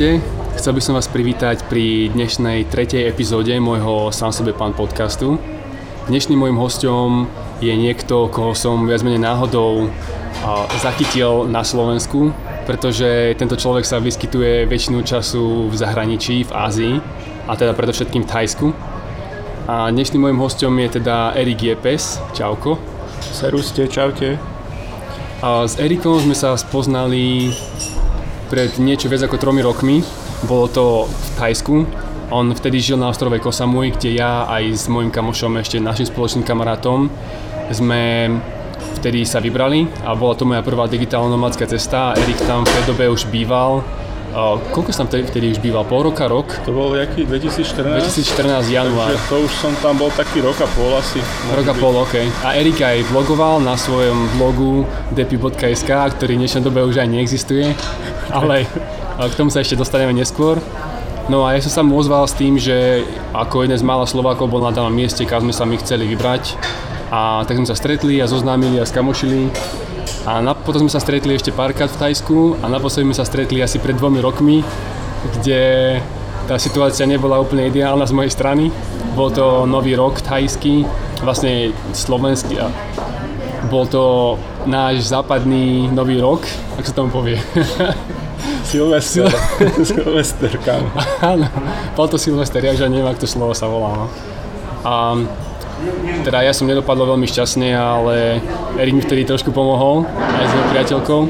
Ahojte, chcel by som vás privítať pri dnešnej tretej epizóde môjho Sám sebe pán podcastu. Dnešným môjim hostom je niekto, koho som viac menej náhodou zachytil na Slovensku, pretože tento človek sa vyskytuje väčšinu času v zahraničí, v Ázii, a teda predovšetkým v Thajsku. A dnešným môjim hostom je teda Erik Jepes. Čauko. Seruste, čaute. A s Erikom sme sa spoznali pred niečo viac ako tromi rokmi. Bolo to v Thajsku. On vtedy žil na ostrove Kosamui, kde ja aj s môjim kamošom, ešte našim spoločným kamarátom, sme vtedy sa vybrali a bola to moja prvá digitálna nomadská cesta. Erik tam v tej dobe už býval a koľko som vtedy, vtedy už býval? Pol roka, rok? To bol jaký? 2014? 2014 január. Takže to už som tam bol taký rok a pol asi. Rok a pol, ok. A Erik aj vlogoval na svojom blogu depi.sk, ktorý v dnešnej dobe už aj neexistuje, ale k tomu sa ešte dostaneme neskôr. No a ja som sa mu ozval s tým, že ako jeden z mála Slovákov bol na danom mieste, kam sme sa my chceli vybrať. A tak sme sa stretli a zoznámili a skamošili a potom sme sa stretli ešte párkrát v Tajsku a naposledy sme sa stretli asi pred dvomi rokmi, kde tá situácia nebola úplne ideálna z mojej strany. Bol to nový rok tajský, vlastne slovenský a bol to náš západný nový rok, ak sa tomu povie. Silvester. Silvester, kam. Áno, bol to Silvester, ja už neviem, ako to slovo sa volá. No. A teda ja som nedopadol veľmi šťastne, ale Erik mi vtedy trošku pomohol aj s jeho priateľkou.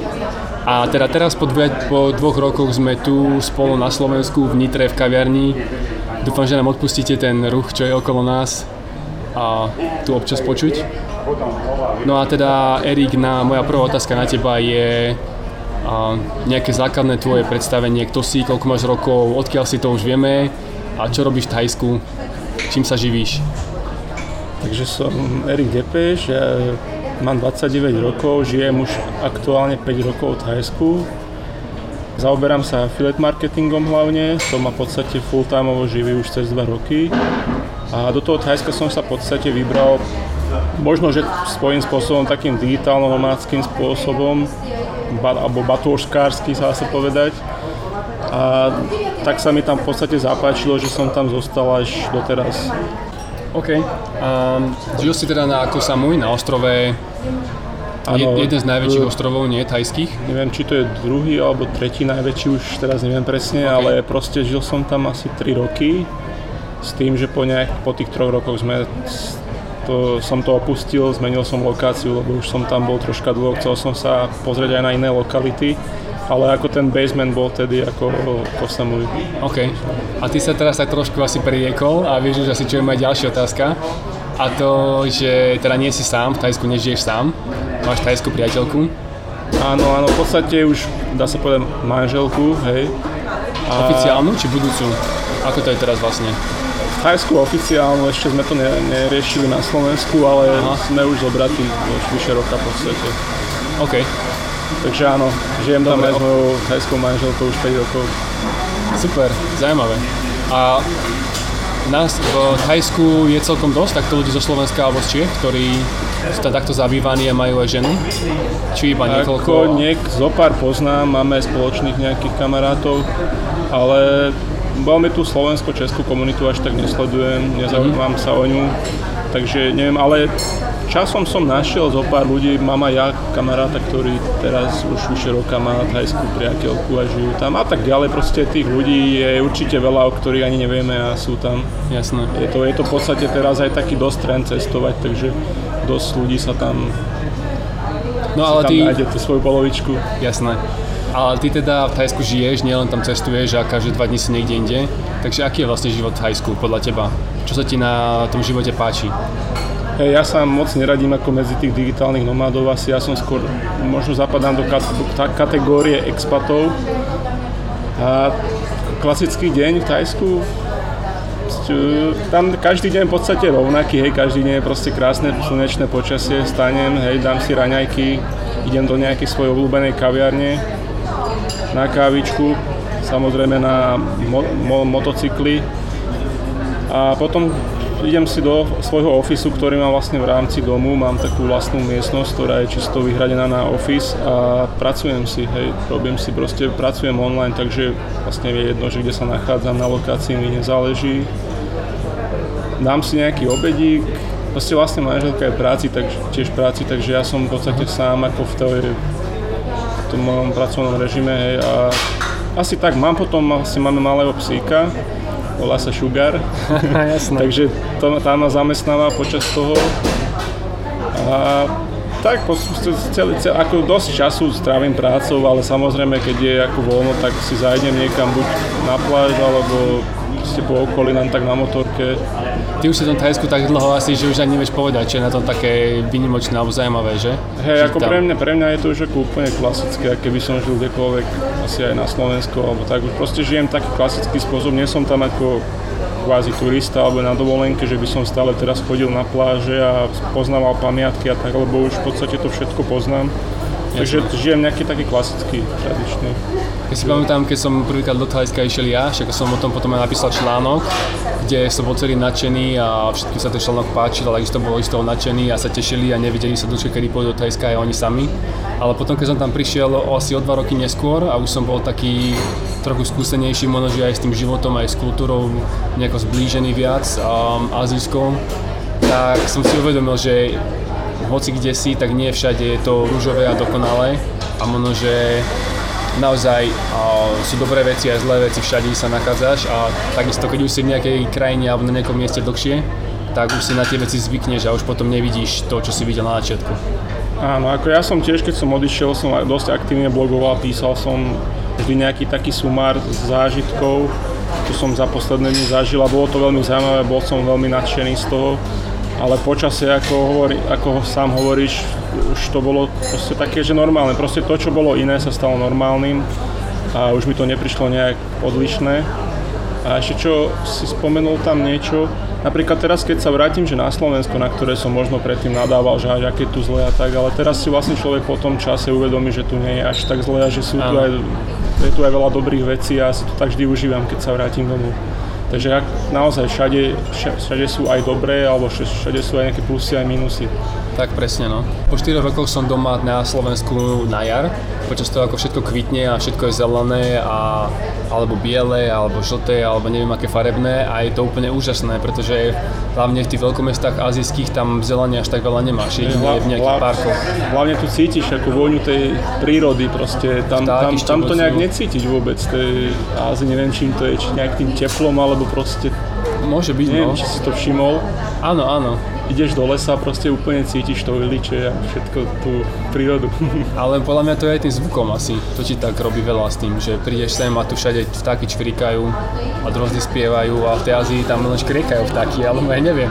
A teda teraz po, dve, po dvoch rokoch sme tu spolu na Slovensku v Nitre v kaviarni. Dúfam, že nám odpustíte ten ruch, čo je okolo nás a tu občas počuť. No a teda Erik, na, moja prvá otázka na teba je a, nejaké základné tvoje predstavenie, kto si, koľko máš rokov, odkiaľ si to už vieme a čo robíš v Thajsku, čím sa živíš. Takže som Erik Depeš, ja mám 29 rokov, žijem už aktuálne 5 rokov v Thajsku. Zaoberám sa affiliate marketingom hlavne, to ma v podstate full-timeovo živí už cez 2 roky. A do toho Thajska som sa v podstate vybral možno, že svojím spôsobom takým digitálno-nomádským spôsobom, alebo batôžkársky sa dá sa povedať. A tak sa mi tam v podstate zapáčilo, že som tam zostal až doteraz. OK. Um, žil si teda na Koh Samui, na ostrove Ano, jeden z najväčších ostrovov, nie tajských? Neviem, či to je druhý alebo tretí najväčší, už teraz neviem presne, okay. ale proste žil som tam asi 3 roky s tým, že po, nejak, po tých troch rokoch sme to, som to opustil, zmenil som lokáciu, lebo už som tam bol troška dlho, chcel som sa pozrieť aj na iné lokality ale ako ten basement bol tedy ako Kosamui. OK. A ty sa teraz tak trošku asi priekol a vieš už asi, čo je moja ďalšia otázka. A to, že teda nie si sám, v Tajsku nežiješ sám, máš tajskú priateľku. Áno, áno, v podstate už dá sa povedať manželku, hej. A... Oficiálnu či budúcu? Ako to je teraz vlastne? V Thajsku oficiálnu, ešte sme to ne, neriešili na Slovensku, ale Aha. sme už zobratí už vyše roka v podstate. OK. Takže áno, žijem tam aj s mojou thajskou manželkou už 5 rokov. Super, zaujímavé. A nás v Thajsku je celkom dosť takto ľudí zo Slovenska alebo z Čiech, ktorí sú tam takto zabývaní a majú aj ženy? Či iba niekoľko? Ako niek, zo pár poznám, máme aj spoločných nejakých kamarátov, ale veľmi tú slovensko-českú komunitu až tak nesledujem, nezaujímam mm-hmm. sa o ňu, takže neviem, ale časom som našiel zo pár ľudí, mám aj ja kamaráta, ktorý teraz už vyše roka má thajskú priateľku a žijú tam a tak ďalej. Proste tých ľudí je určite veľa, o ktorých ani nevieme a sú tam. Jasné. Je to, je to v podstate teraz aj taký dosť trend cestovať, takže dosť ľudí sa tam, no, ale tam ty... nájde tú svoju polovičku. Jasné. Ale ty teda v Thajsku žiješ, nielen tam cestuješ a každé dva dní si niekde inde. Takže aký je vlastne život v Thajsku podľa teba? Čo sa ti na tom živote páči? Ja sa moc neradím ako medzi tých digitálnych nomádov, asi ja som skôr, možno zapadám do kategórie expatov. A klasický deň v Tajsku, tam každý deň v podstate rovnaký, hej, každý deň je proste krásne slnečné počasie, stanem, hej, dám si raňajky, idem do nejakej svojej obľúbenej kaviarne na kávičku, samozrejme na mo- mo- motocykly a potom idem si do svojho ofisu, ktorý mám vlastne v rámci domu, mám takú vlastnú miestnosť, ktorá je čisto vyhradená na office a pracujem si, hej, robím si proste, pracujem online, takže vlastne je jedno, že kde sa nachádzam na lokácii mi nezáleží. Dám si nejaký obedík, proste vlastne manželka je práci, tak, tiež práci, takže ja som v podstate sám ako v tej, v tom mojom pracovnom režime, hej, a asi tak, mám potom, asi máme malého psíka, volá sa Sugar, takže to, tá ma zamestnáva počas toho. A tak, celý, celý, ako dosť času strávim prácou, ale samozrejme, keď je ako voľno, tak si zajdem niekam buď na pláž, alebo ste po okolí len tak na motorke. Ty už si v tom Thajsku tak dlho asi, že už ani nevieš povedať, čo je na tom také vynimočné alebo zaujímavé, že? Hej, ako tam... pre mňa, pre mňa je to už ako úplne klasické, keby som žil kdekoľvek, asi aj na Slovensku, alebo tak, už proste žijem taký klasický spôsob, nie som tam ako kvázi turista alebo na dovolenke, že by som stále teraz chodil na pláže a poznával pamiatky a tak, lebo už v podstate to všetko poznám. Takže žijem nejaký taký klasický, tradičný. Ja si pamätám, keď som prvýkrát do Thajska išiel ja, však som o tom potom aj napísal článok, kde som bol celý nadšený a všetkým sa ten článok páčil, ale isto boli z toho nadšení a sa tešili a nevideli sa dočkať, kedy pôjdu do Thajska aj oni sami. Ale potom, keď som tam prišiel o asi o dva roky neskôr a už som bol taký trochu skúsenejší, možno že aj s tým životom, aj s kultúrou nejako zblížený viac um, azijskou, tak som si uvedomil, že hoci kde si, tak nie všade je to rúžové a dokonalé. A možno, že naozaj uh, sú dobré veci a zlé veci, všade sa nachádzaš. A takisto keď už si v nejakej krajine alebo na nejakom mieste dlhšie, tak už si na tie veci zvykneš a už potom nevidíš to, čo si videl na začiatku. Áno, ako ja som tiež, keď som odišiel, som dosť aktívne blogoval, písal som vždy nejaký taký sumár zážitkov, čo som za posledné dni zažil. A bolo to veľmi zaujímavé, bol som veľmi nadšený z toho ale počasie, ako, hovorí, ako sám hovoríš, už to bolo proste také, že normálne. Proste to, čo bolo iné, sa stalo normálnym a už mi to neprišlo nejak odlišné. A ešte čo si spomenul tam niečo, napríklad teraz, keď sa vrátim, že na Slovensko, na ktoré som možno predtým nadával, že až aké tu zle a tak, ale teraz si vlastne človek po tom čase uvedomí, že tu nie je až tak zle a že sú tu aj, je tu aj veľa dobrých vecí a si to tak vždy užívam, keď sa vrátim domov. Takže ak naozaj všade, všade sú aj dobré, alebo všade sú aj nejaké plusy aj minusy. Tak presne, no. Po 4 rokoch som doma na Slovensku na jar, počas toho ako všetko kvitne a všetko je zelené a alebo biele, alebo žlté, alebo neviem aké farebné a je to úplne úžasné, pretože hlavne v tých veľkomestách azijských tam zelenia až tak veľa nemáš, jedine v nejakých hla, parkoch. Hlavne tu cítiš ako vôňu tej prírody, proste tam, tam, tam to nejak necítiť vôbec, tej Ázii, neviem čím to je, či nejak tým teplom, alebo proste Môže byť, Neviem, no. či si to všimol. Áno, áno. Ideš do lesa a proste úplne cítiš to vyliče a všetko tú prírodu. Ale podľa mňa to je aj tým zvukom asi. To ti tak robí veľa s tým, že prídeš sem a tu všade vtáky čvirikajú a drozdy spievajú a v tej Ázii tam len škrikajú vtáky, ale ja neviem.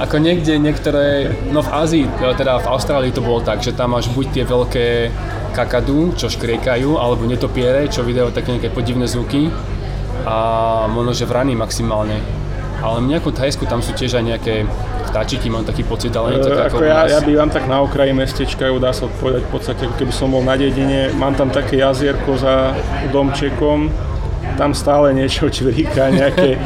Ako niekde niektoré, no v Ázii, teda v Austrálii to bolo tak, že tam máš buď tie veľké kakadu, čo škriekajú, alebo netopiere, čo vydajú také nejaké podivné zvuky, a možno, že vrany maximálne. Ale v nejakom Thajsku tam sú tiež aj nejaké vtáčiky, mám taký pocit, ale nie tak ako, ako ja, ja bývam tak na okraji mestečka, dá sa povedať v podstate, keby som bol na dedine, mám tam také jazierko za domčekom, tam stále niečo čviríka, nejaké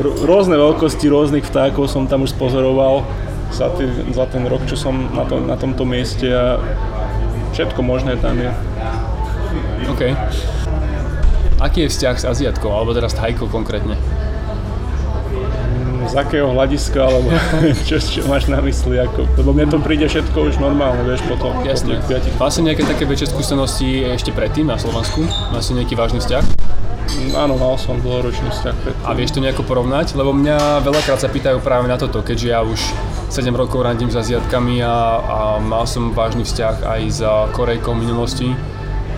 rôzne veľkosti rôznych vtákov som tam už spozoroval za, tý, za ten rok, čo som na, to, na tomto mieste a všetko možné tam je. OK. Aký je vzťah s Aziatkou, alebo teraz Thajkou konkrétne? Z akého hľadiska, alebo čo, čo máš na mysli, ako, lebo mne to príde všetko už normálne, vieš, potom. Jasne. Mal si nejaké také väčšie skúsenosti ešte predtým na Slovensku? Si nejaký vážny vzťah? Mm, áno, mal som dlhoročný vzťah predtým. A vieš to nejako porovnať? Lebo mňa veľakrát sa pýtajú práve na toto, keďže ja už 7 rokov randím s Aziatkami a, a mal som vážny vzťah aj s Korejkou v minulosti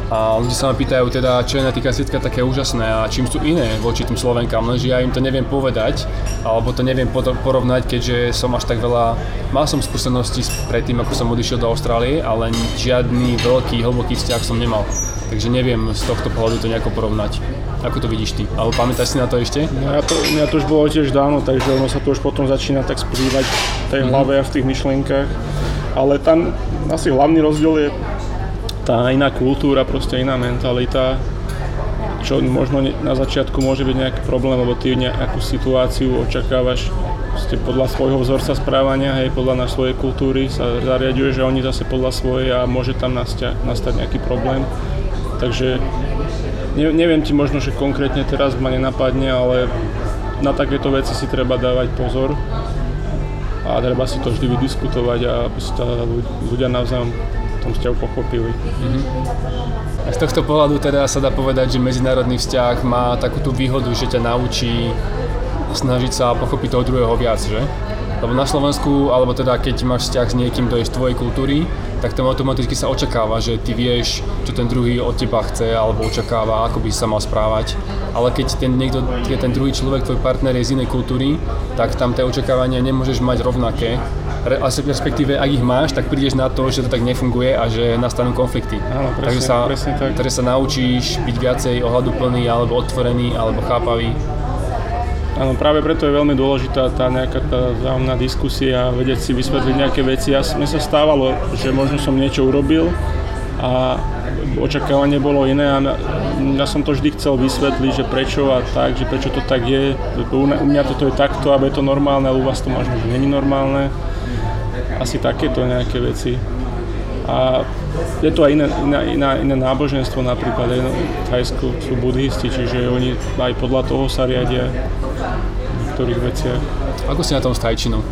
a ľudia sa ma pýtajú teda, čo je na tých kasietkách také úžasné a čím sú iné voči tým Slovenkám, lenže ja im to neviem povedať, alebo to neviem porovnať, keďže som až tak veľa, mal som skúsenosti predtým, ako som odišiel do Austrálie, ale žiadny veľký, hlboký vzťah som nemal. Takže neviem z tohto pohľadu to nejako porovnať. Ako to vidíš ty? Alebo pamätáš si na to ešte? No ja to, ja to už bolo tiež dávno, takže ono sa to už potom začína tak splývať v tej mm-hmm. hlave a v tých myšlienkach. Ale tam asi hlavný rozdiel je tá iná kultúra, proste iná mentalita. čo možno na začiatku môže byť nejaký problém, lebo ty nejakú situáciu očakávaš ste podľa svojho vzorca správania, hej, podľa na svojej kultúry sa zariaduje, že oni zase podľa svojej a môže tam nastať, nastať nejaký problém. Takže ne, neviem ti možno, že konkrétne teraz ma nenapadne, ale na takéto veci si treba dávať pozor a treba si to vždy vydiskutovať a ľudia navzájom tom vzťahu pochopili. Mm-hmm. A z tohto pohľadu teda sa dá povedať, že medzinárodný vzťah má takú tú výhodu, že ťa naučí snažiť sa pochopiť toho druhého viac, že? Lebo na Slovensku, alebo teda keď máš vzťah s niekým, kto je z tvojej kultúry, tak tam automaticky sa očakáva, že ty vieš, čo ten druhý od teba chce, alebo očakáva, ako by sa mal správať. Ale keď ten, niekto, keď ten druhý človek, tvoj partner je z inej kultúry, tak tam tie očakávania nemôžeš mať rovnaké. Re, respektíve, ak ich máš, tak prídeš na to, že to tak nefunguje a že nastanú konflikty. Áno, presne, Takže sa, presne tak. Takže sa naučíš byť viacej ohľaduplný, alebo otvorený, alebo chápavý Áno, práve preto je veľmi dôležitá tá nejaká tá vzájomná diskusia, vedieť si vysvetliť nejaké veci. Ja, mne sa stávalo, že možno som niečo urobil a očakávanie bolo iné a ja som to vždy chcel vysvetliť, že prečo a tak, že prečo to tak je. U mňa toto je takto, aby je to normálne, ale u vás to možno, že není normálne. Asi takéto nejaké veci. A je to aj iné, iné, iné, iné náboženstvo napríklad, aj v Thajsku sú buddhisti, čiže oni aj podľa toho sa riadia niektorých veciach. Ako si na tom s tajčinou?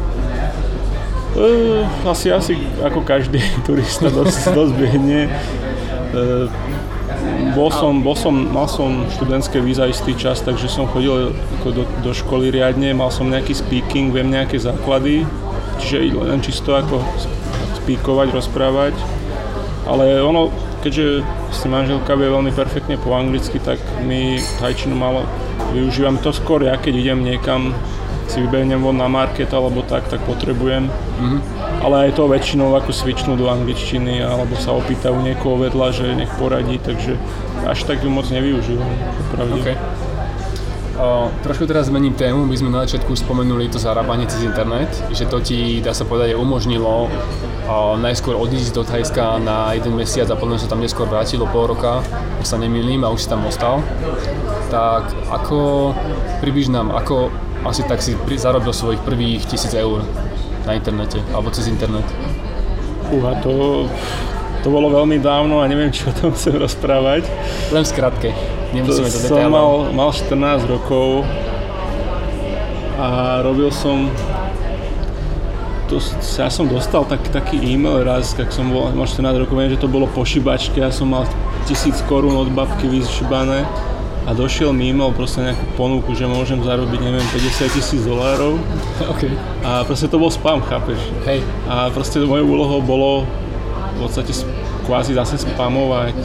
Uh, asi, asi ako každý turista dosť, dosť behne. Uh, bol som, bol som, mal som študentské víza istý čas, takže som chodil do, do školy riadne, mal som nejaký speaking, viem nejaké základy, čiže len čisto ako speakovať, rozprávať. Ale ono, keďže si manželka vie veľmi perfektne po anglicky, tak my tajčinu malo využívam to skôr ja, keď idem niekam si vybehnem von na market alebo tak, tak potrebujem. Mm-hmm. Ale aj to väčšinou ako svičnú do angličtiny alebo sa opýtajú niekoho vedľa, že nech poradí, takže až tak ju moc nevyužívam. Okay. O, trošku teraz zmením tému, my sme na začiatku spomenuli to zarábanie cez internet, že to ti, dá sa povedať, umožnilo o, najskôr odísť do Thajska na jeden mesiac a potom sa tam neskôr vrátilo pol roka, ak sa nemýlim a už si tam ostal. Tak ako, približ nám, ako asi tak si zarobil svojich prvých tisíc eur na internete, alebo cez internet? Uha, to, to bolo veľmi dávno a neviem, čo o tom chcem rozprávať. Len v skratke. Nemusíme to, to som mal, mal 14 rokov a robil som to, ja som dostal tak, taký e-mail raz, keď som bol, mal 14 rokov, viem, že to bolo po šibačke, ja som mal tisíc korún od babky vyšibané a došiel mi e-mail proste nejakú ponuku, že môžem zarobiť, neviem, 50 tisíc dolárov. Okay. A proste to bol spam, chápeš? Hej. A proste mojou úlohou bolo v podstate kvázi zase spamovať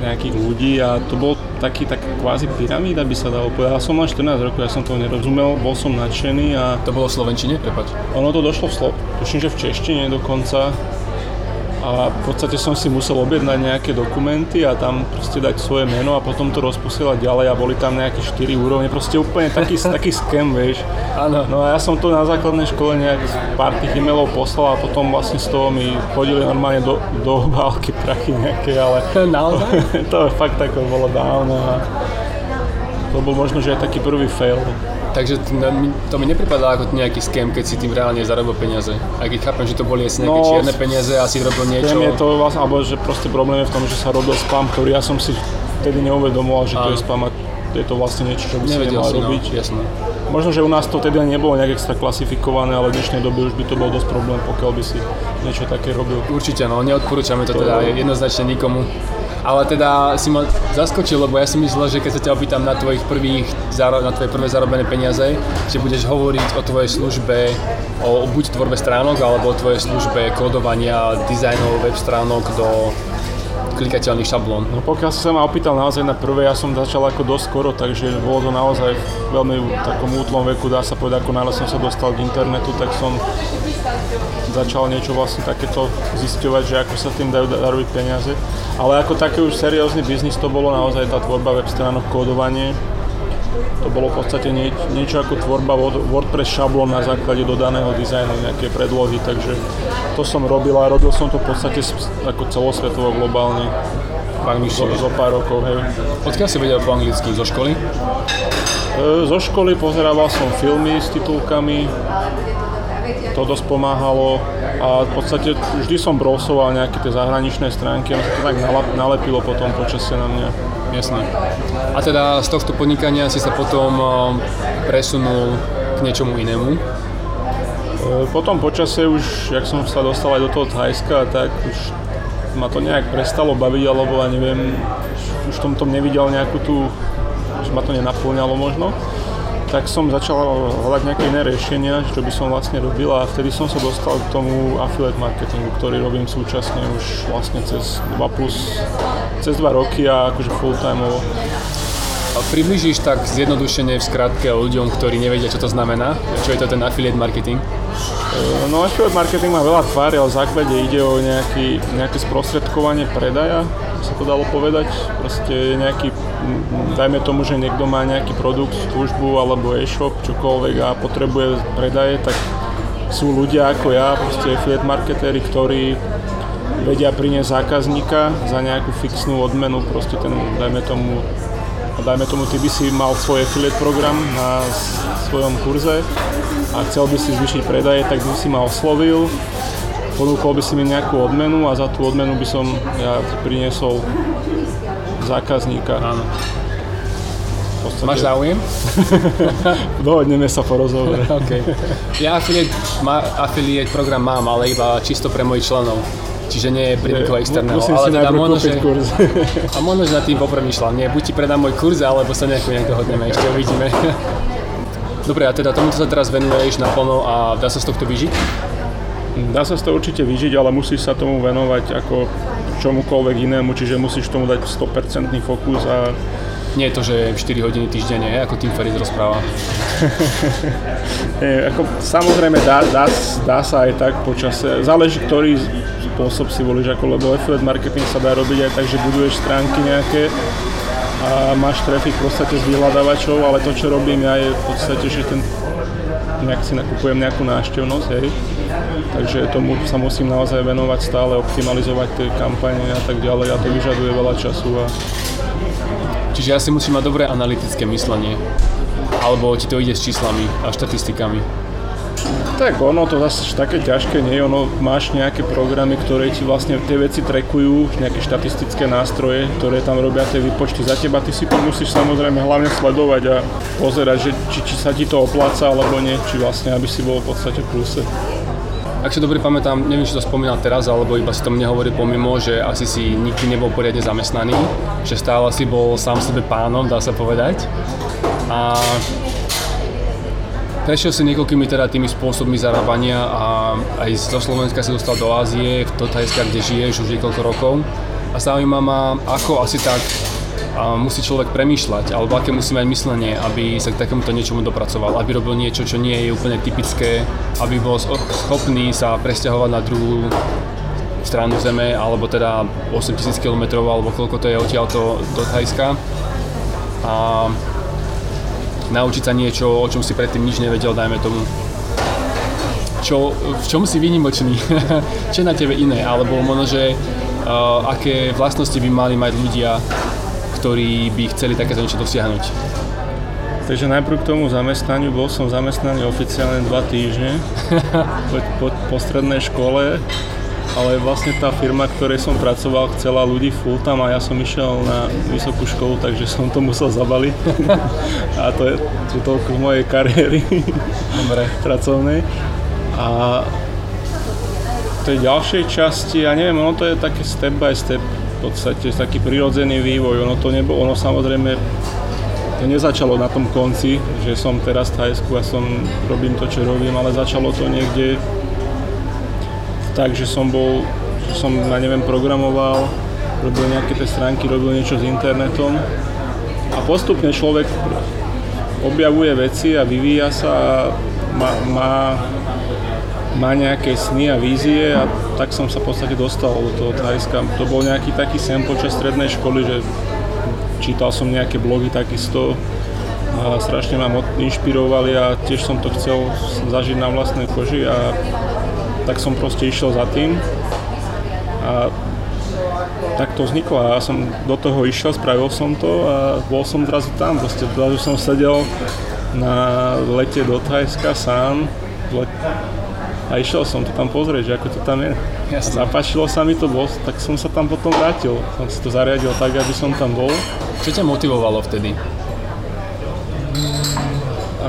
nejakých ľudí a to bol taký tak kvázi pyramída by sa dalo povedať. Ja som mal 14 rokov, ja som toho nerozumel, bol som nadšený a... To bolo v Slovenčine, prepač? Ono to došlo v Slo... tuším, že v češtine dokonca a v podstate som si musel objednať nejaké dokumenty a tam proste dať svoje meno a potom to rozposielať ďalej a boli tam nejaké 4 úrovne, proste úplne taký, taký scam, vieš. Áno. No a ja som to na základnej škole nejak pár tých e-mailov poslal a potom vlastne z toho mi chodili normálne do, do obálky prachy nejaké, ale... Naozaj? to je fakt ako bolo dávno a to bol možno, že aj taký prvý fail. Takže to mi nepripadá ako nejaký scam, keď si tým reálne zarobil peniaze. Aj keď chápem, že to boli asi nejaké no, čierne peniaze a si robil niečo. je to vlastne, alebo že proste problém je v tom, že sa robil spam, ktorý ja som si vtedy neuvedomoval, že to je spam a je to vlastne niečo, čo by si nemal si, no, robiť. Jasné. Možno, že u nás to tedy nebolo nejak extra klasifikované, ale v dnešnej dobe už by to bol dosť problém, pokiaľ by si niečo také robil. Určite, no, neodporúčame to, to teda jednoznačne nikomu. Ale teda si ma zaskočil, lebo ja si myslel, že keď sa ťa opýtam na tvojich prvých, na tvoje prvé zarobené peniaze, že budeš hovoriť o tvojej službe, o buď tvorbe stránok, alebo o tvojej službe kodovania, dizajnov web stránok do klikateľný šablón. No pokiaľ si sa ma opýtal naozaj na prvé, ja som začal ako dosť skoro, takže bolo to naozaj v veľmi takom útlom veku, dá sa povedať, ako náhle som sa dostal k internetu, tak som začal niečo vlastne takéto zisťovať, že ako sa tým dajú daroviť peniaze. Ale ako taký už seriózny biznis to bolo naozaj tá tvorba web stránok, kódovanie, to bolo v podstate nie, niečo ako tvorba WordPress šablón na základe dodaného dizajnu, nejaké predlohy, takže to som robil a robil som to v podstate ako celosvetovo globálne. v angličtine. Zo, zo pár rokov, hej. Odkiaľ si vedel po anglicky? Zo školy? E, zo školy pozerával som filmy s titulkami, to dosť pomáhalo a v podstate vždy som browsoval nejaké tie zahraničné stránky a sa to tak nalepilo potom počasie na mňa. Jasné. A teda z tohto podnikania si sa potom presunul k niečomu inému? E, potom počasie už, jak som sa dostal aj do toho Thajska, tak už ma to nejak prestalo baviť, alebo ja neviem, už v tomto nevidel nejakú tú, že ma to nenaplňalo možno tak som začal hľadať nejaké iné riešenia, čo by som vlastne robil a vtedy som sa dostal k tomu affiliate marketingu, ktorý robím súčasne už vlastne cez 2 plus, cez 2 roky a akože full time približíš tak zjednodušene v skratke ľuďom, ktorí nevedia, čo to znamená? Čo je to ten affiliate marketing? E, no affiliate marketing má veľa tvári, ale v základe ide o nejaký, nejaké sprostredkovanie predaja, sa to dalo povedať. Proste nejaký, dajme tomu, že niekto má nejaký produkt, službu alebo e-shop, čokoľvek a potrebuje predaje, tak sú ľudia ako ja, proste affiliate marketéri, ktorí vedia priniesť zákazníka za nejakú fixnú odmenu, proste ten, dajme tomu, dajme tomu, ty by si mal svoj affiliate program na svojom kurze a chcel by si zvýšiť predaje, tak by si ma oslovil, ponúkol by si mi nejakú odmenu a za tú odmenu by som ja priniesol zákazníka. Áno. Máš záujem? Dohodneme sa po rozhovore. okay. Ja affiliate, ma, affiliate program mám, ale iba čisto pre mojich členov čiže nie je pre nikoho externého. Musím ale si teda možno, že, kurz. a možno, že nad tým popremýšľam. Nie, buď ti predám môj kurz, alebo sa nejako nejak dohodneme, ešte uvidíme. Dobre, a teda tomuto sa teraz venuješ naplno a dá sa z tohto vyžiť? Dá sa z toho určite vyžiť, ale musíš sa tomu venovať ako čomukoľvek inému, čiže musíš tomu dať 100% fokus a nie je to, že 4 hodiny týždenne, ako Tim Ferriss rozpráva. Nie, ako, samozrejme dá, dá, dá sa aj tak počase. Záleží, ktorý spôsob si volíš, ako, lebo affiliate marketing sa dá robiť aj tak, že buduješ stránky nejaké a máš trafik v podstate z vyhľadávačov, ale to, čo robím ja je v podstate, že ten nejak si nakupujem nejakú náštevnosť, hej. Takže tomu sa musím naozaj venovať stále, optimalizovať tie kampane a tak ďalej a to vyžaduje veľa času a Čiže ja si musím mať dobré analytické myslenie. Alebo ti to ide s číslami a štatistikami. Tak ono to zase také ťažké nie, ono máš nejaké programy, ktoré ti vlastne tie veci trekujú, nejaké štatistické nástroje, ktoré tam robia tie výpočty za teba, ty si to musíš samozrejme hlavne sledovať a pozerať, že či, či sa ti to opláca alebo nie, či vlastne aby si bol v podstate v pluse. Ak si dobre pamätám, neviem, či to spomínal teraz, alebo iba si to mne hovorí pomimo, že asi si nikdy nebol poriadne zamestnaný, že stále si bol sám sebe pánom, dá sa povedať. A prešiel si niekoľkými teda tými spôsobmi zarábania a aj zo Slovenska si dostal do Ázie, do Thajska, kde žiješ už niekoľko rokov. A zaujíma ma, ako asi tak musí človek premýšľať, alebo aké musí mať myslenie, aby sa k takémuto niečomu dopracoval, aby robil niečo, čo nie je úplne typické, aby bol schopný sa presťahovať na druhú stranu zeme, alebo teda 8000 km, alebo koľko to je odtiaľto do Thajska. A naučiť sa niečo, o čom si predtým nič nevedel, dajme tomu. Čo, v čom si výnimočný? čo je na tebe iné? Alebo možno, že uh, aké vlastnosti by mali mať ľudia, ktorí by chceli takéto niečo dosiahnuť. Takže najprv k tomu zamestnaniu, bol som zamestnaný oficiálne dva týždne po, po, po strednej škole, ale vlastne tá firma, ktorej som pracoval, chcela ľudí full time a ja som išiel na vysokú školu, takže som to musel zabaliť. a to je, to toľko z mojej kariéry Dobre. pracovnej. A tej ďalšej časti, ja neviem, ono to je také step by step v podstate taký prirodzený vývoj. Ono to nebolo, ono samozrejme to nezačalo na tom konci, že som teraz v Thajsku a som, robím to, čo robím, ale začalo to niekde tak, že som bol, že som, ja neviem, programoval, robil nejaké tie stránky, robil niečo s internetom a postupne človek objavuje veci a vyvíja sa a má, má má nejaké sny a vízie a tak som sa v podstate dostal do toho Thajska. To bol nejaký taký sen počas strednej školy, že čítal som nejaké blogy takisto a strašne ma inšpirovali a tiež som to chcel zažiť na vlastnej koži a tak som proste išiel za tým. A tak to vzniklo ja som do toho išiel, spravil som to a bol som zrazu tam. Proste zrazu som sedel na lete do Thajska sám a išiel som to tam pozrieť, že ako to tam je. Jasne. Zapáčilo sa mi to, bol, tak som sa tam potom vrátil. Som si to zariadil tak, aby som tam bol. Čo ťa motivovalo vtedy?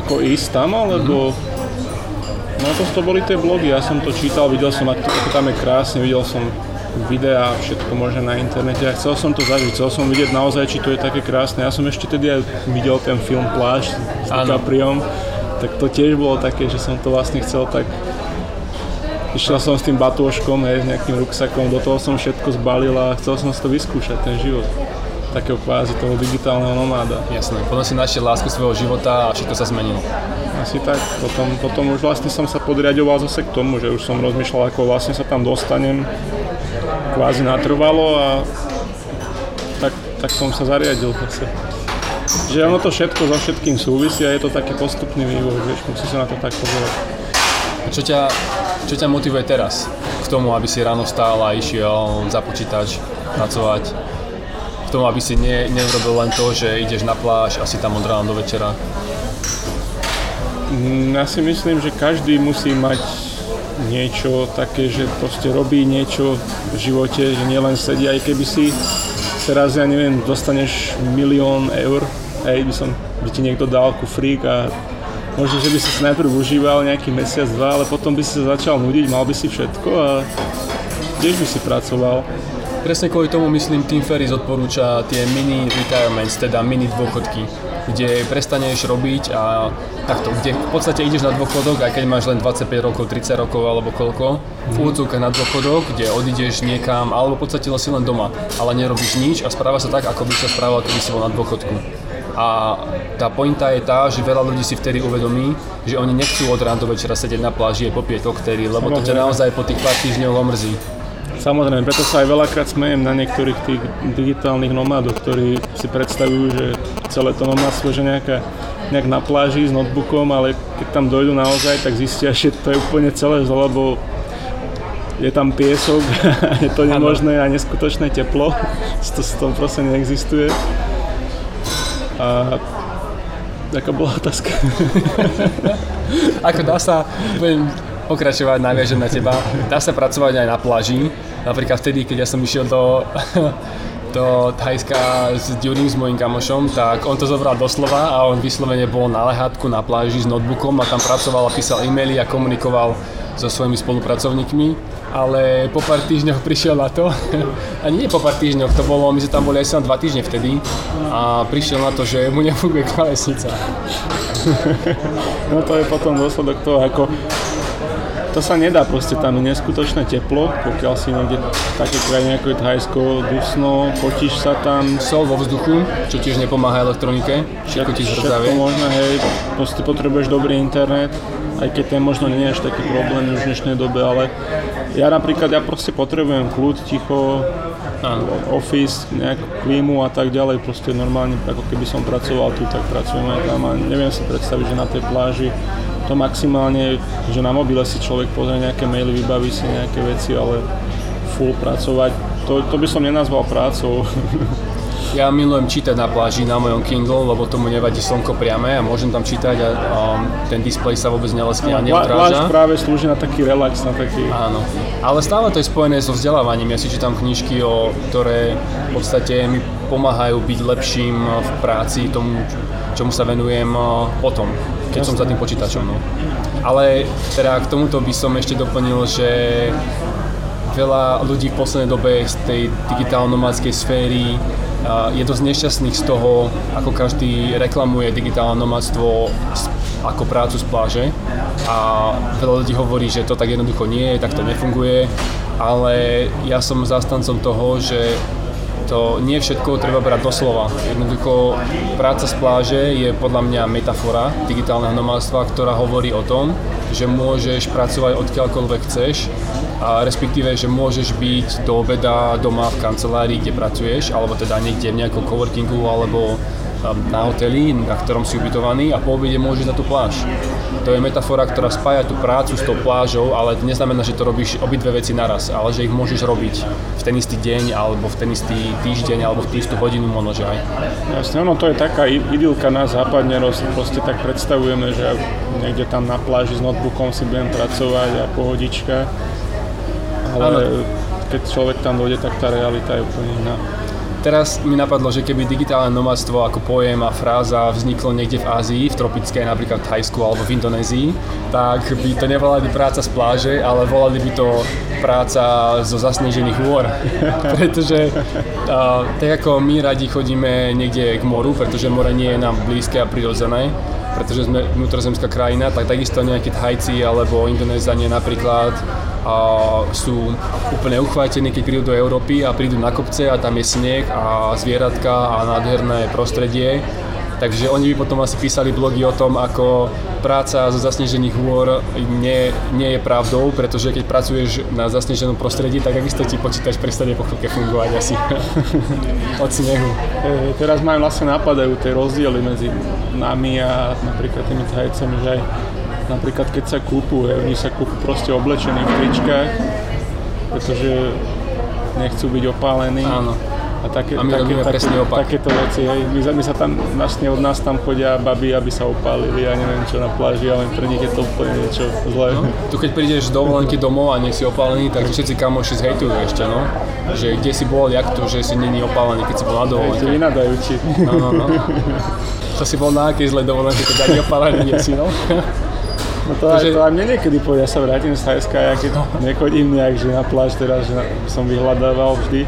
Ako ísť tam, alebo... Mm-hmm. No to, to boli tie blogy, ja som to čítal, videl som, ako tam je krásne, videl som videá, všetko možné na internete a chcel som to zažiť, chcel som vidieť naozaj, či to je také krásne. Ja som ešte tedy aj videl ten film Pláž s DiCapriom, tak to tiež bolo také, že som to vlastne chcel tak Išiel som s tým batôžkom, hej, s nejakým ruksakom, do toho som všetko zbalil a chcel som si to vyskúšať, ten život takého kvázi toho digitálneho nomáda. Jasné, potom si našiel lásku svojho života a všetko sa zmenilo. Asi tak, potom, potom už vlastne som sa podriadoval zase k tomu, že už som rozmýšľal, ako vlastne sa tam dostanem kvázi natrvalo a tak, tak som sa zariadil zase. Že ono to všetko so všetkým súvisí a je to taký postupný vývoj, vieš, musí sa na to tak pozerať. Čo ťa, čo ťa motivuje teraz k tomu, aby si ráno stál a išiel za počítač pracovať? K tomu, aby si ne, neurobil len to, že ideš na pláž a si tam od rána do večera? Mm, ja si myslím, že každý musí mať niečo také, že proste robí niečo v živote, že nielen sedí, aj keby si teraz, ja neviem, dostaneš milión eur, hej, by, som, by ti niekto dal ku a možno, že by si najprv užíval nejaký mesiac, dva, ale potom by si sa začal nudiť, mal by si všetko a tiež by si pracoval. Presne kvôli tomu myslím Tim Ferriss odporúča tie mini retirements, teda mini dôchodky, kde prestaneš robiť a takto, kde v podstate ideš na dôchodok, aj keď máš len 25 rokov, 30 rokov alebo koľko, v mhm. úvodzovkách na dôchodok, kde odídeš niekam, alebo v podstate si len doma, ale nerobíš nič a správa sa tak, ako by sa správal, keby si bol na dôchodku. A tá pointa je tá, že veľa ľudí si vtedy uvedomí, že oni nechcú od rána do večera sedieť na pláži a popieť koktéry, lebo to ťa naozaj po tých pár týždňoch omrzí. Samozrejme, preto sa aj veľakrát smejem na niektorých tých digitálnych nomádoch, ktorí si predstavujú, že celé to nomádstvo, že nejaká, nejak na pláži s notebookom, ale keď tam dojdú naozaj, tak zistia, že to je úplne celé zle, lebo je tam piesok, je to nemožné a neskutočné teplo, to, to proste neexistuje. A aká bola otázka? Ako dá sa, budem pokračovať, naviažem na teba. Dá sa pracovať aj na pláži. Napríklad vtedy, keď ja som išiel do, do Thajska s Durim, s mojim kamošom, tak on to zobral doslova a on vyslovene bol na lehátku na pláži s notebookom a tam pracoval a písal e-maily a komunikoval so svojimi spolupracovníkmi ale po pár týždňoch prišiel na to, ani nie po pár týždňoch, to bolo, my sme tam boli asi na dva týždne vtedy a prišiel na to, že mu nefunguje klávesnica. No to je potom dôsledok toho, ako to sa nedá, proste tam je neskutočné teplo, pokiaľ si niekde také krajine ako je Thajsko, dusno, potíš sa tam. Sol vo vzduchu, čo tiež nepomáha elektronike, všetko ti zhrdzavie. Všetko možné, hej, proste potrebuješ dobrý internet, aj keď ten možno nie je až taký problém už v dnešnej dobe, ale ja napríklad, ja proste potrebujem kľud, ticho, Áno. office, nejakú klímu a tak ďalej, proste normálne, ako keby som pracoval tu, tak pracujem aj tam a neviem si predstaviť, že na tej pláži to maximálne, že na mobile si človek pozrie nejaké maily, vybaví si nejaké veci, ale full pracovať, to, to by som nenazval prácou. Ja milujem čítať na pláži na mojom Kindle, lebo tomu nevadí slnko priame a môžem tam čítať a um, ten displej sa vôbec neleskne a neodráža. Pláž práve slúži na taký relax, na taký... Áno, ale stále to je spojené so vzdelávaním. Ja si čítam knižky, o, ktoré v podstate mi pomáhajú byť lepším v práci, tomu, čomu sa venujem potom, keď som za tým počítačom. No. Ale teda k tomuto by som ešte doplnil, že veľa ľudí v poslednej dobe z tej digitálno-nomádskej sféry je dosť nešťastných z toho, ako každý reklamuje digitálne nomadstvo ako prácu z pláže a veľa ľudí hovorí, že to tak jednoducho nie je, tak to nefunguje, ale ja som zastancom toho, že to nie všetko treba brať doslova. Jednoducho práca z pláže je podľa mňa metafora digitálneho nomádstva, ktorá hovorí o tom, že môžeš pracovať odkiaľkoľvek chceš a respektíve, že môžeš byť do obeda doma v kancelárii, kde pracuješ, alebo teda niekde v nejakom coworkingu alebo um, na hoteli, na ktorom si ubytovaný a po obede môžeš na tú pláž. To je metafora, ktorá spája tú prácu s tou plážou, ale neznamená, že to robíš obidve veci naraz, ale že ich môžeš robiť v ten istý deň, alebo v ten istý týždeň, alebo v tú istú hodinu možno, že aj. Jasne, ono to je taká idylka na západne, proste tak predstavujeme, že niekde tam na pláži s notebookom si budem pracovať a pohodička. Ale ano. keď človek tam dojde, tak tá realita je úplne iná. Teraz mi napadlo, že keby digitálne nomadstvo ako pojem a fráza vzniklo niekde v Ázii, v tropickej, napríklad v Thajsku alebo v Indonézii, tak by to nevolali práca z pláže, ale volali by to práca zo zasnežených hôr. pretože uh, tak ako my radi chodíme niekde k moru, pretože more nie je nám blízke a prirodzené, pretože sme vnútrozemská krajina, tak takisto nejakí Thajci alebo Indonézanie napríklad a sú úplne uchvátení, keď prídu do Európy a prídu na kopce a tam je sneh a zvieratka a nádherné prostredie. Takže oni by potom asi písali blogy o tom, ako práca zo zasnežených hôr nie, nie je pravdou, pretože keď pracuješ na zasneženom prostredí, tak takisto ti počítač prestane po chvíľke fungovať asi od snehu. E, teraz majú vlastne napadajú tie rozdiely medzi nami a napríklad tými Thajcami, že aj napríklad keď sa kúpu, oni sa kúpu proste oblečení v tričkách, pretože nechcú byť opálení. Áno. A, také, a my také, také, presne opak. takéto veci, hej. My, my sa tam, vlastne od nás tam chodia baby, aby sa opálili a neviem čo na pláži, ale pre nich je to úplne niečo zlé. No, tu keď prídeš do dovolenky domov a nie si opálený, tak všetci kamoši zhejtujú ešte, no. Že kde si bol, jak to, že si není opálený, keď si bol na dovolenke. Ešte vynadajúči. No, no, no. To si bol na akej zlej dovolenke, keď ani opálený nie si, no. No to, aj, to aj mne niekedy povedia, ja sa vrátim z Thajska, ja keď no. nechodím nejak, že na pláž teraz, že som vyhľadával vždy,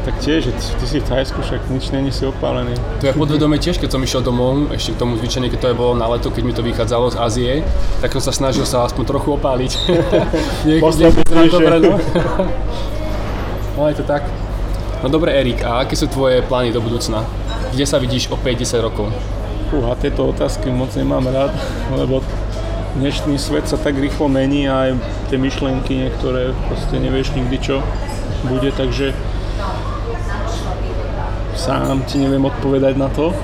tak tiež, že ty si v Thajsku, však nič není si opálený. To je podvedome tiež, keď som išiel domov, ešte k tomu zvyčajne, keď to je bolo na leto, keď mi to vychádzalo z Ázie, tak som sa snažil sa aspoň trochu opáliť. Niekedy dobre, no. no je to tak. No dobre Erik, a aké sú tvoje plány do budúcna? Kde sa vidíš o 5-10 rokov? Fúha, tieto otázky moc nemám rád, lebo dnešný svet sa tak rýchlo mení a aj tie myšlienky niektoré proste nevieš nikdy čo bude, takže sám ti neviem odpovedať na to.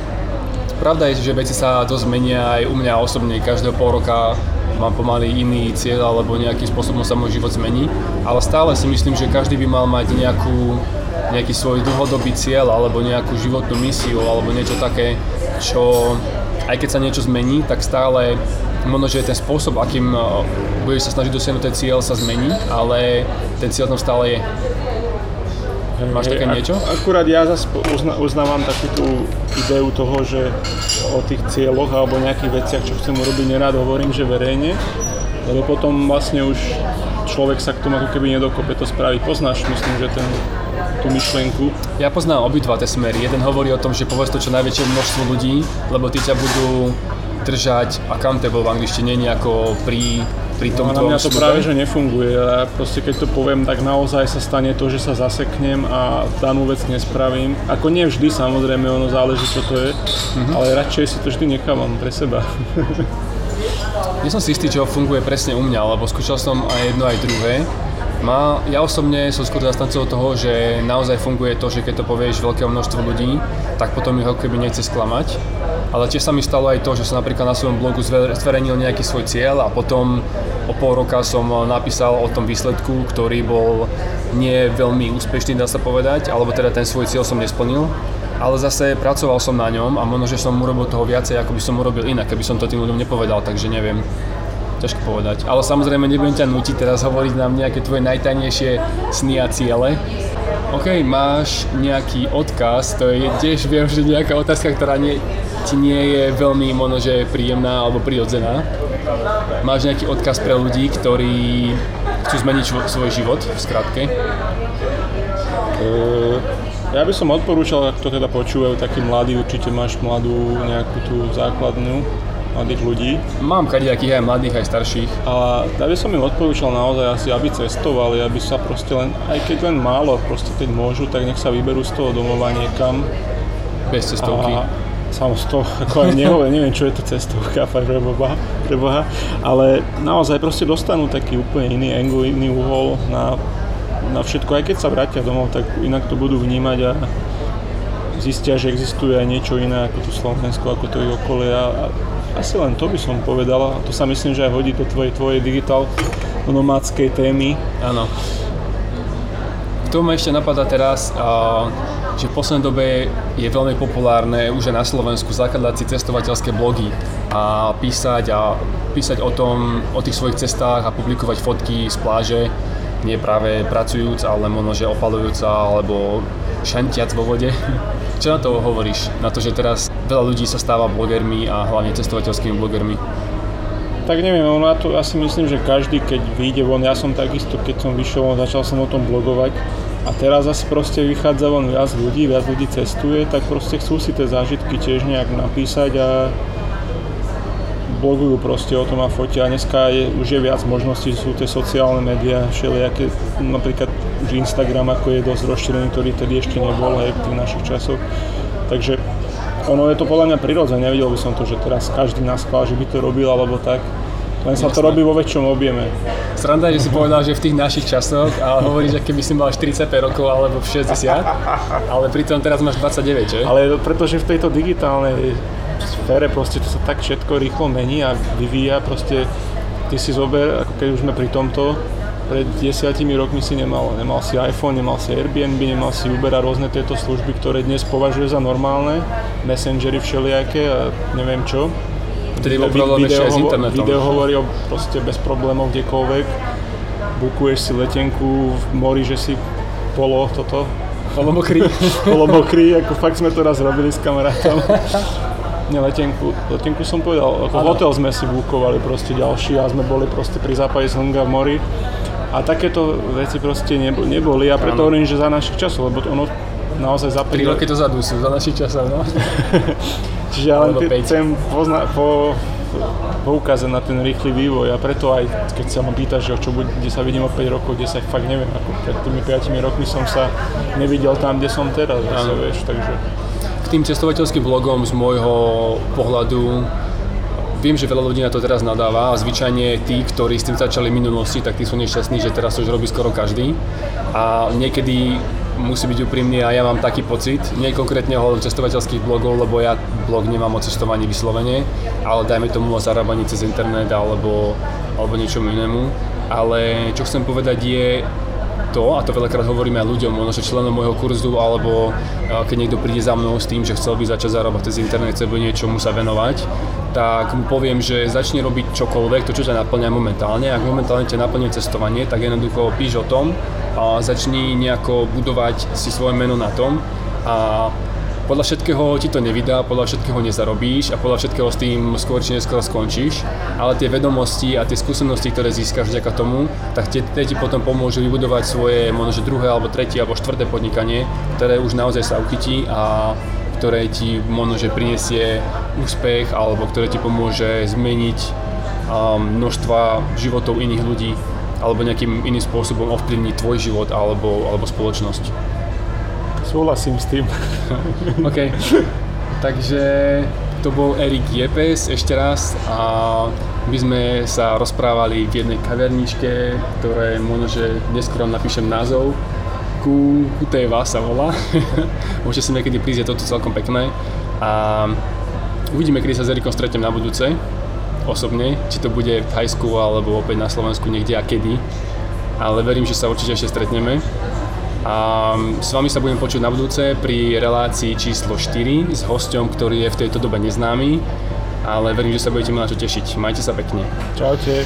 Pravda je, že veci sa dosť menia aj u mňa osobne. Každého pol roka mám pomaly iný cieľ alebo nejakým spôsobom sa môj život zmení, ale stále si myslím, že každý by mal mať nejakú, nejaký svoj dlhodobý cieľ alebo nejakú životnú misiu alebo niečo také, čo aj keď sa niečo zmení, tak stále možno, že ten spôsob, akým eh, budeš sa snažiť dosiahnuť ten cieľ sa zmení, ale ten cieľ tam stále je. Máš také niečo? Akurát ja zase uzna, uznávam takú tú ideu toho, že o tých cieľoch alebo nejakých veciach, čo chcem urobiť, nerád hovorím, že verejne, lebo potom vlastne už človek sa k tomu ako keby nedokope to spraviť. Poznáš, myslím, že ten, tú myšlienku? Ja poznám obidva tie smery. Jeden hovorí o tom, že povedz to čo najväčšie množstvo ľudí, lebo tí ťa budú držať accountable v angličtine, nejako pri, pri tom no, na mňa to práve, že nefunguje. Ja proste keď to poviem, tak naozaj sa stane to, že sa zaseknem a danú vec nespravím. Ako nie vždy, samozrejme, ono záleží, čo to je, mm-hmm. ale radšej si to vždy nechávam pre seba. Nie som si istý, čo funguje presne u mňa, lebo skúšal som aj jedno, aj druhé. Má, ja osobne som skôr zastancov toho, že naozaj funguje to, že keď to povieš veľkému množstvu ľudí, tak potom ich ho keby nechce sklamať ale tiež sa mi stalo aj to, že som napríklad na svojom blogu zverejnil nejaký svoj cieľ a potom o pol roka som napísal o tom výsledku, ktorý bol nie veľmi úspešný, dá sa povedať, alebo teda ten svoj cieľ som nesplnil, ale zase pracoval som na ňom a možno, že som urobil toho viacej, ako by som urobil inak, keby som to tým ľuďom nepovedal, takže neviem. Ťažko povedať. Ale samozrejme nebudem ťa nutiť teraz hovoriť nám nejaké tvoje najtajnejšie sny a ciele. OK, máš nejaký odkaz, to je tiež viem, že nejaká otázka, ktorá nie, ti nie je veľmi možno, že príjemná alebo prirodzená. Máš nejaký odkaz pre ľudí, ktorí chcú zmeniť svoj život, v skratke? Uh, ja by som odporúčal, ak to teda počúvajú, takí mladí, určite máš mladú nejakú tú základnú mladých ľudí. Mám kadejakých aj mladých, aj starších. A ja by som im odporúčal naozaj asi, aby cestovali, aby sa proste len, aj keď len málo, proste keď môžu, tak nech sa vyberú z toho domova niekam. Bez cestovky. A Sam z toho, ako aj nehovorím, neviem, čo je to cestovka, pre Boha, pre Boha, ale naozaj proste dostanú taký úplne iný angle, iný uhol na, na všetko, aj keď sa vrátia domov, tak inak to budú vnímať a zistia, že existuje aj niečo iné ako tu Slovensko, ako to ich okolie a, a asi len to by som povedal, a to sa myslím, že aj hodí do tvojej, tvojej digital nomádskej témy. Áno. K tomu ešte napadá teraz, že v poslednej dobe je veľmi populárne už aj na Slovensku zakladať si cestovateľské blogy a písať a písať o tom, o tých svojich cestách a publikovať fotky z pláže, nie práve pracujúc, ale možno, že opalujúca alebo šantiac vo vode. Čo na to hovoríš? Na to, že teraz veľa ľudí sa stáva blogermi a hlavne cestovateľskými blogermi? Tak neviem, ono ja, to, ja si myslím, že každý, keď vyjde von, ja som takisto, keď som vyšiel von, začal som o tom blogovať a teraz zase proste vychádza von viac ľudí, viac ľudí cestuje, tak proste chcú si tie zážitky tiež nejak napísať a blogujú proste o tom a fotia. A dneska je, už je viac možností, sú tie sociálne médiá, všelijaké, napríklad už Instagram ako je dosť rozšírený, ktorý tedy ešte nebol aj v našich časoch. Takže ono je to podľa mňa prirodzené, nevidel by som to, že teraz každý nás že by to robil alebo tak. Len sa to robí vo väčšom objeme. Sranda, že si povedal, že v tých našich časoch a hovoríš, že keby si mal 45 rokov alebo 60, ale pritom teraz máš 29, že? Ale pretože v tejto digitálnej sfére proste to sa tak všetko rýchlo mení a vyvíja, proste ty si zober, ako keď už sme pri tomto, pred desiatimi rokmi si nemal, nemal si iPhone, nemal si Airbnb, nemal si Uber a rôzne tieto služby, ktoré dnes považuje za normálne, messengery všelijaké a neviem čo. Vtedy bol problém ešte aj s internetom. Video hovorí o proste bez problémov kdekoľvek. Bukuješ si letenku v mori, že si polo toto. Polomokrý. polomokrý, ako fakt sme to raz robili s kamarátom. Nie, letenku, letenku som povedal, ako hotel sme si bukovali proste ďalší a sme boli proste pri západe slnka v mori a takéto veci proste neboli a preto hovorím, že za našich časov, lebo ono naozaj za 5 roky to dozadu sú, za našich časov, no. Čiže ja len chcem pozna- po, poukázať na ten rýchly vývoj a preto aj keď sa ma pýtaš, že čo bude, kde sa vidím o 5 rokov, kde sa fakt neviem, ako pred tými 5 rokmi som sa nevidel tam, kde som teraz, zase, vieš, takže... K tým cestovateľským blogom z môjho pohľadu Viem, že veľa ľudí na to teraz nadáva a zvyčajne tí, ktorí s tým začali minulosti, tak tí sú nešťastní, že teraz to už robí skoro každý. A niekedy musí byť úprimný a ja mám taký pocit, nie konkrétne ohľadom cestovateľských blogov, lebo ja blog nemám o cestovaní vyslovene, ale dajme tomu o zarábaní cez internet alebo, alebo niečomu inému. Ale čo chcem povedať je, to, a to veľakrát hovoríme aj ľuďom, možno že členom môjho kurzu, alebo keď niekto príde za mnou s tým, že chcel by začať zarábať cez internet, chce niečomu sa venovať, tak mu poviem, že začne robiť čokoľvek, to čo ťa naplňa momentálne. Ak momentálne ťa naplňuje cestovanie, tak jednoducho píš o tom a začni nejako budovať si svoje meno na tom a podľa všetkého ti to nevydá, podľa všetkého nezarobíš a podľa všetkého s tým skôr či neskôr skončíš, ale tie vedomosti a tie skúsenosti, ktoré získaš vďaka tomu, tak tie, tie ti potom pomôžu vybudovať svoje možno druhé alebo tretie alebo štvrté podnikanie, ktoré už naozaj sa uchytí a ktoré ti možno, že prinesie úspech alebo ktoré ti pomôže zmeniť um, množstva životov iných ľudí alebo nejakým iným spôsobom ovplyvniť tvoj život alebo, alebo spoločnosť. Súhlasím s tým. OK. Takže to bol Erik Jepes ešte raz a my sme sa rozprávali v jednej kaverničke, ktoré možno, že neskôr napíšem názov, ku Kuteva sa volá. Môžete si niekedy prísť, je toto celkom pekné. A uvidíme, kedy sa s Erikom stretnem na budúce osobne, či to bude v Thajsku alebo opäť na Slovensku niekde a kedy. Ale verím, že sa určite ešte stretneme. A s vami sa budem počuť na budúce pri relácii číslo 4 s hosťom, ktorý je v tejto dobe neznámy. Ale verím, že sa budete mať na čo tešiť. Majte sa pekne. Čaute.